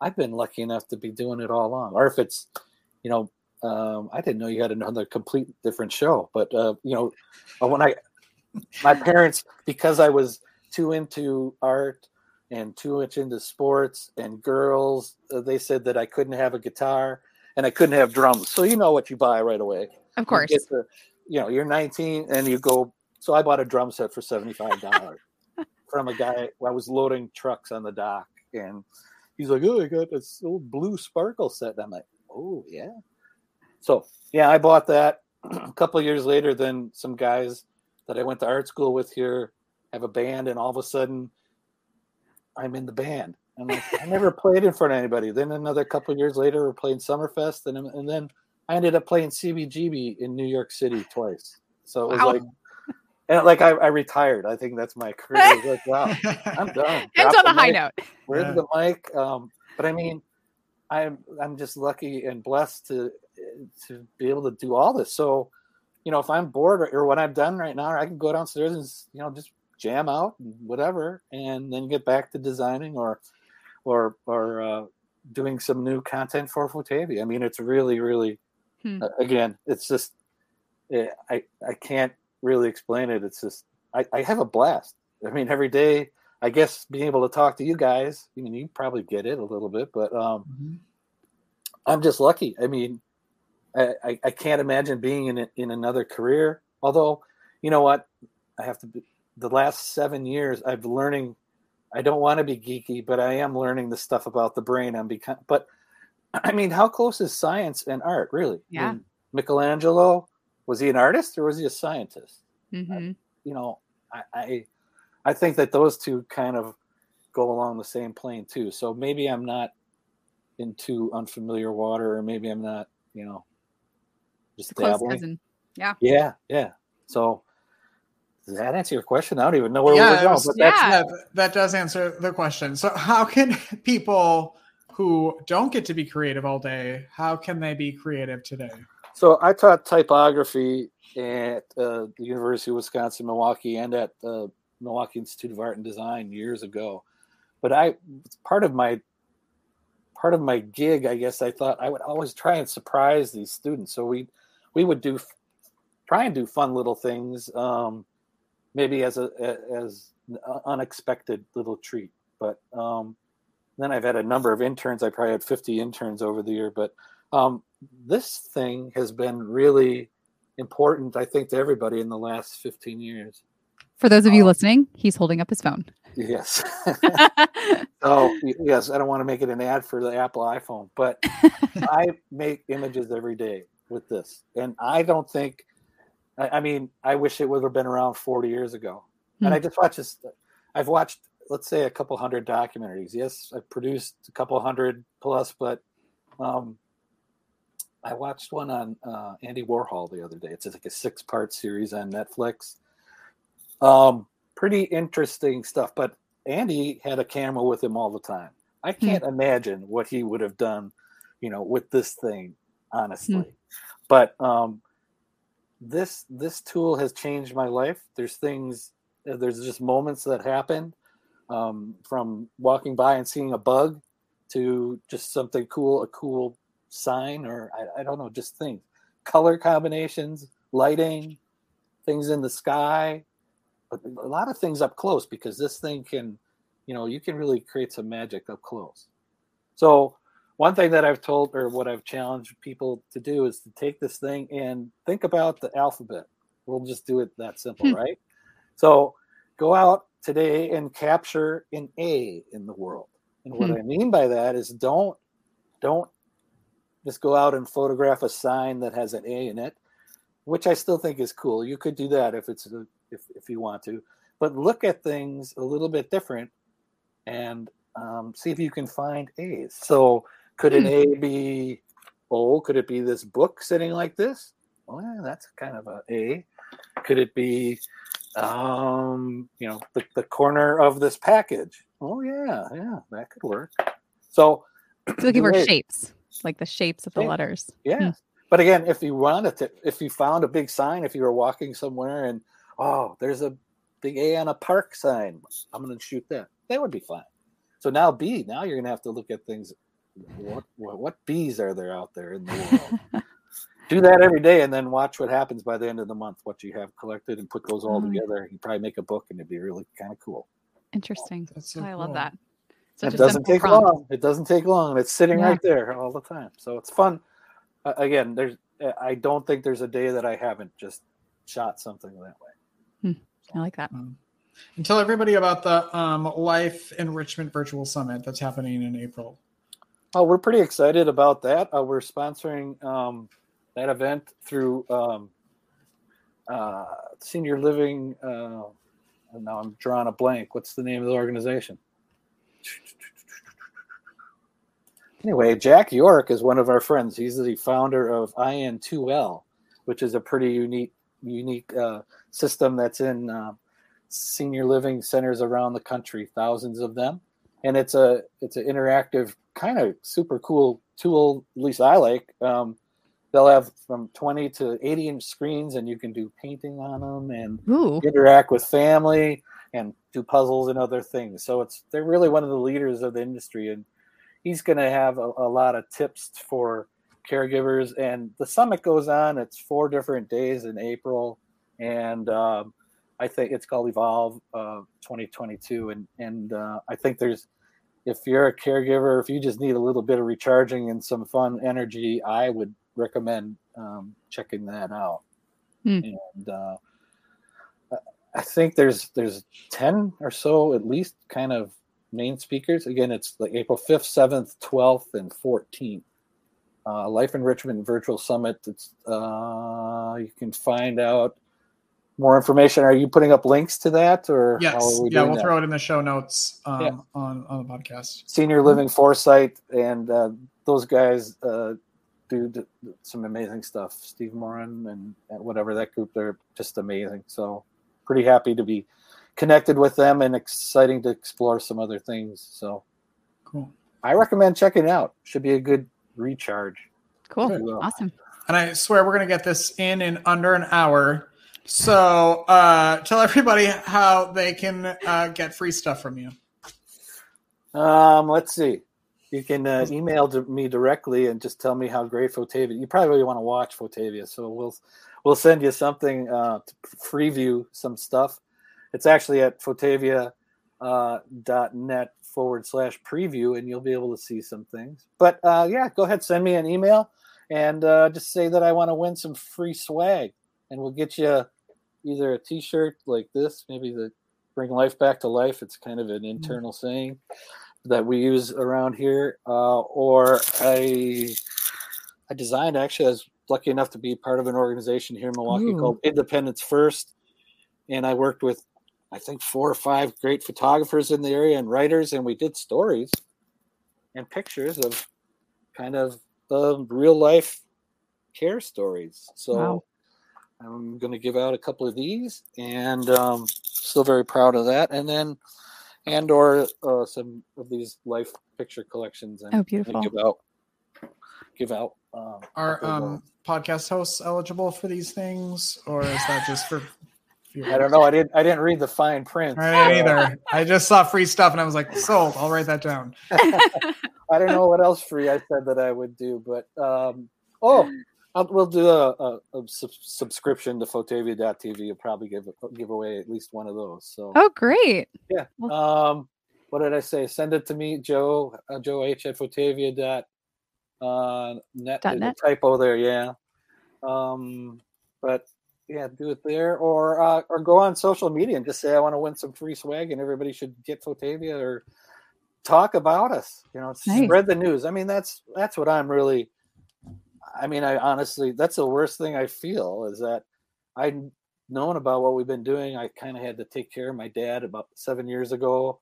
I've been lucky enough to be doing it all along. Or if it's, you know, um, I didn't know you had another complete different show, but, uh, you know, when I, my parents, because I was too into art and too much into sports and girls, uh, they said that I couldn't have a guitar and I couldn't have drums. So you know what you buy right away. Of You course. get the- you know, you're 19 and you go. So I bought a drum set for $75 from a guy. I was loading trucks on the dock and he's like, Oh, I got this old blue sparkle set. And I'm like, Oh, yeah. So yeah, I bought that a couple of years later. Then some guys that I went to art school with here have a band, and all of a sudden, I'm in the band. I'm like, I never played in front of anybody. Then another couple of years later, we're playing Summerfest, and and then I ended up playing CBGB in New York City twice. So it was Wow. like, and like I, I retired. I think that's my career. Was like, wow, I'm done. Ends Drop on the a high mic. note. Where's Yeah. the mic? Um, but I mean, I'm I'm just lucky and blessed to to be able to do all this. So, you know, if I'm bored or, or when I'm done right now, I can go downstairs and you know just jam out and whatever, and then get back to designing or or or uh, doing some new content for Fotavia. I mean, it's really really Hmm. uh, again, it's just eh, I I can't really explain it. It's just I, I have a blast. I mean, every day I guess being able to talk to you guys, I mean, you probably get it a little bit, but um, Mhm. I'm just lucky. I mean, I, I, I can't imagine being in it in another career. Although, you know what, I have to. Be, the last seven years, I've learning. I don't want to be geeky, but I am learning the stuff about the brain. I'm become, but I mean, how close is science and art really? I Yeah. mean, Michelangelo was he an artist or was he a scientist? hmm you know, I, I I think that those two kind of go along the same plane too. So maybe I'm not into unfamiliar water, or maybe I'm not, you know, just dabbling. cousin. Yeah. Yeah, yeah. So does that answer your question? I don't even know where Yeah, we're it going, was- but that's Yeah. Yeah, that does answer the question. So, how can people who don't get to be creative all day, how can they be creative today? So I taught typography at uh, the University of Wisconsin Milwaukee and at the Milwaukee Institute of Art and Design years ago. But I part of my part of my gig, I guess I thought I would always try and surprise these students. So we we would do try and do fun little things, um, maybe as a as an unexpected little treat. But um, then I've had a number of interns. I probably had 50 interns over the year, but um, this thing has been really important, I think, to everybody in the last 15 years. For those of you Oh. listening, he's holding up his phone. Yes. so, yes, I don't want to make it an ad for the Apple iPhone, but I make images every day with this. And I don't think, I, I mean, I wish it would have been around 40 years ago. And I just watched this. I've watched, let's say, a couple hundred documentaries. Yes, I've produced a couple hundred plus, but um, I watched one on uh, Andy Warhol the other day. It's like a six part series on Netflix. Um, pretty interesting stuff. But Andy had a camera with him all the time. I can't imagine what he would have done, you know, with this thing, honestly. But um, this this tool has changed my life. There's things, uh, there's just moments that happen um, from walking by and seeing a bug to just something cool, a cool sign, or I, I don't know, just things, color combinations, lighting, things in the sky, a, a lot of things up close because this thing can, you know, you can really create some magic up close. So one thing that I've told or what I've challenged people to do is to take this thing and think about the alphabet. We'll just do it that simple, Hmm. right? So go out today and capture an A in the world. And what Hmm. I mean by that is don't don't just go out and photograph a sign that has an A in it, which I still think is cool. You could do that if it's a, if if you want to, but look at things a little bit different and um, see if you can find A's. So could an A be oh, could it be this book sitting like this? Oh, yeah, that's kind of a A. Could it be um, you know, the, the corner of this package? Oh yeah, yeah, that could work. So It's looking for shapes, like the shapes of the Yeah. letters. yeah. But again, if you wanted to, if you found a big sign, if you were walking somewhere and oh, there's a big A on a park sign, I'm going to shoot that. That would be fine. So now B, now you're going to have to look at things. What, what what bees are there out there in the world? Do that every day, and then watch what happens by the end of the month. What you have collected, and put those all yeah. together. You probably make a book, and it'd be really kind of cool. Interesting. That's so Oh, I cool. love that. Such it doesn't take prompt. long. It doesn't take long. It's sitting Yeah. right there all the time. So it's fun. Uh, again, there's. I don't think there's a day that I haven't just shot something that way. I like that. Um, and tell everybody about the um, Life Enrichment Virtual Summit that's happening in April. Oh, we're pretty excited about that. Uh, we're sponsoring um, that event through um, uh, Senior Living. Uh, now I'm drawing a blank. What's the name of the organization? Anyway, Jack York is one of our friends. He's the founder of IN2L, which is a pretty unique unique uh, system that's in uh, senior living centers around the country, thousands of them, and it's a it's an interactive kind of super cool tool. At least I like. Um, they'll have from 20 to 80 inch screens, and you can do painting on them and Ooh, interact with family and do puzzles and other things. So it's they're really one of the leaders of the industry, and he's going to have a, a lot of tips for caregivers. And the summit goes on; it's four different days in April, and um, I think it's called Evolve uh, 2022. And and uh, I think there's if you're a caregiver, if you just need a little bit of recharging and some fun energy, I would recommend um, checking that out. Hmm. And uh, I think there's there's ten or so at least kind of main speakers. Again, it's like April fifth, seventh, twelfth, and fourteenth. Uh, Life Enrichment Virtual Summit. It's uh, you can find out more information. Are you putting up links to that, or how Yes, are we yeah, doing we'll that? throw it in the show notes um, Yeah. on on the podcast. Senior Living Foresight, and uh, those guys uh, do d- some amazing stuff. Steve Moran and, and whatever that group, they're just amazing. So pretty happy to be connected with them and exciting to explore some other things. So Cool. I recommend checking out. Should be a good recharge. cool. Awesome. And I swear we're gonna get this in in under an hour. So uh, tell everybody how they can uh, get free stuff from you. Um, let's see. You can uh, email to me directly and just tell me how great Fotavia. You probably want to watch Fotavia, so we'll we'll send you something uh, to preview some stuff. It's actually at Fotavia uh, dot net forward slash preview, and you'll be able to see some things. But uh, yeah, go ahead, send me an email and uh, just say that I want to win some free swag, and we'll get you either a T-shirt like this, maybe the "Bring Life Back to Life." It's kind of an internal saying that we use around here, uh, or I I designed actually. I was lucky enough to be part of an organization here in Milwaukee Ooh. called Independence First, and I worked with I think four or five great photographers in the area and writers, and we did stories and pictures of kind of the real life care stories. So Wow. I'm going to give out a couple of these, and um, still very proud of that. And then, and or uh, some of these life picture collections. And Oh, and beautiful. Give out, give out. Um, Are couple of, um, podcast hosts eligible for these things, or is that just for I don't know. I didn't. I didn't read the fine print. I didn't either. I just saw free stuff and I was like, sold. I'll write that down. I don't know what else free I said that I would do, but um, oh, I'll, we'll do a, a, a sub- subscription to Fotavia.tv. You'll probably give give away at least one of those. So Oh, great. yeah. Um, what did I say? Send it to me, Joe. Uh, Joe H at Photavia dot uh, net. Dot net. typo there, yeah. Um, but yeah, do it there, or uh, or go on social media and just say I want to win some free swag, and everybody should get Fotavia or talk about us. You know, Nice. spread the news. I mean, that's that's what I'm really. I mean, I honestly, that's the worst thing I feel is that I'd known about what we've been doing. I kind of had to take care of my dad about seven years ago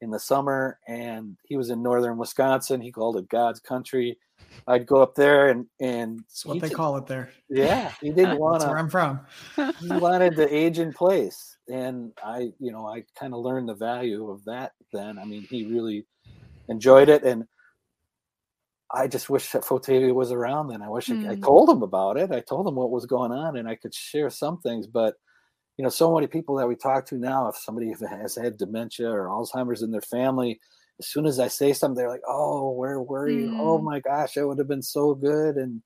in the summer, and he was in northern Wisconsin. He called it God's country. I'd go up there and and That's what they ju- call it there. Yeah, he didn't want That's where. I'm from. He wanted to age in place, and I, you know, I kind of learned the value of that. Then, I mean, he really enjoyed it, and I just wish that Fotavia was around. Then I wish I, I Mm. told him about it. I told him what was going on, and I could share some things. But you know, so many people that we talk to now, if somebody has had dementia or Alzheimer's in their family, as soon as I say something, they're like, "Oh, where were you? Oh Mm. my gosh, it would have been so good." And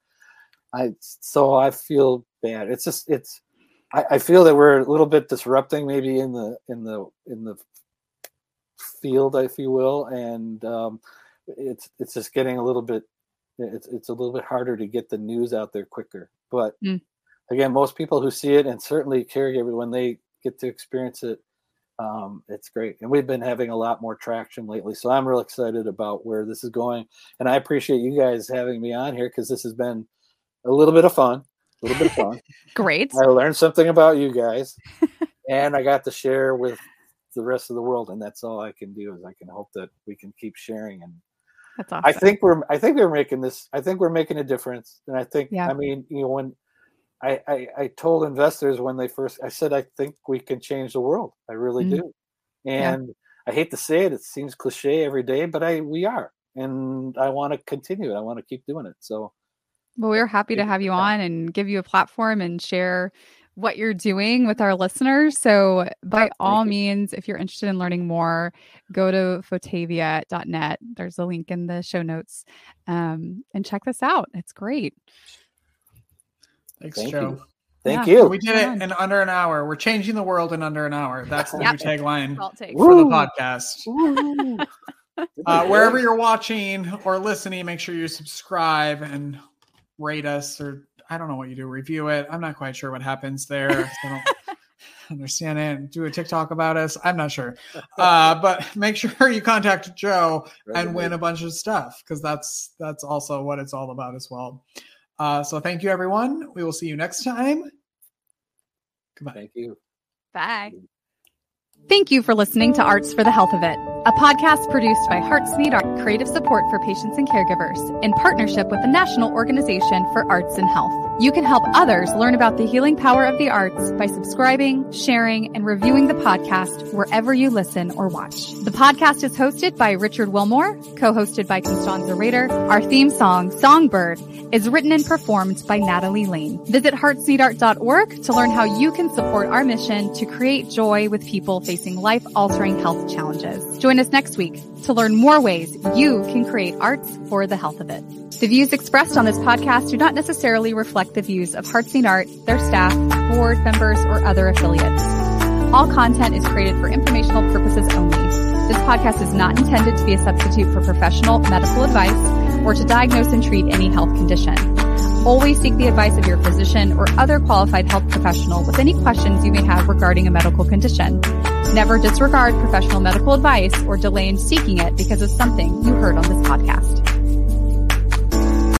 I, so I feel bad. It's just, it's, I, I feel that we're a little bit disrupting, maybe in the in the in the field, if you will, and um, it's it's just getting a little bit, it's it's a little bit harder to get the news out there quicker. But Mm. again, most people who see it, and certainly caregiver when they get to experience it, um, it's great. And we've been having a lot more traction lately, so I'm real excited about where this is going. And I appreciate you guys having me on here because this has been a little bit of fun, a little bit of fun. Great. I learned something about you guys, and I got to share with the rest of the world. And that's all I can do is I can hope that we can keep sharing. And That's awesome. I think we're I think we're making this. I think we're making a difference. And I think Yeah. I mean you know when. I, I, I told investors when they first I said I think we can change the world. I really Mm. do. And I hate to say it, it seems cliche every day, but I we are. And I want to continue it. I want to keep doing it. So Well, we're happy to have you on and give you a platform and share what you're doing with our listeners. So, by all you. means, if you're interested in learning more, go to fotavia.net. There's a link in the show notes um, and check this out. It's great. Thanks, thank Joe. you. Thank Yeah. you. We did it in under an hour. We're changing the world in under an hour. That's the Yep. new tagline for the podcast. Uh, wherever you're watching or listening, make sure you subscribe and rate us, or I don't know what you do, review it. I'm not quite sure what happens there. I don't understand it. Do a TikTok about us. I'm not sure. Uh, but make sure you contact Joe and win a bunch of stuff because that's that's also what it's all about as well. Uh, so thank you, everyone. We will see you next time. Goodbye. Thank you. Bye. Thank you for listening to Arts for the Health of It, a podcast produced by Hearts Need Art Creative Support for Patients and Caregivers in partnership with the National Organization for Arts and Health. You can help others learn about the healing power of the arts by subscribing, sharing, and reviewing the podcast wherever you listen or watch. The podcast is hosted by Richard Wilmore, co-hosted by Constanza Rader. Our theme song, Songbird, is written and performed by Natalie Lane. Visit heartsneedart.org to learn how you can support our mission to create joy with people facing life-altering health challenges. Join us next week to learn more ways you can create arts for the health of it. The views expressed on this podcast do not necessarily reflect the views of Hearts Need Art, their staff, board members, or other affiliates. All content is created for informational purposes only. This podcast is not intended to be a substitute for professional medical advice or to diagnose and treat any health condition. Always seek the advice of your physician or other qualified health professional with any questions you may have regarding a medical condition. Never disregard professional medical advice or delay in seeking it because of something you heard on this podcast.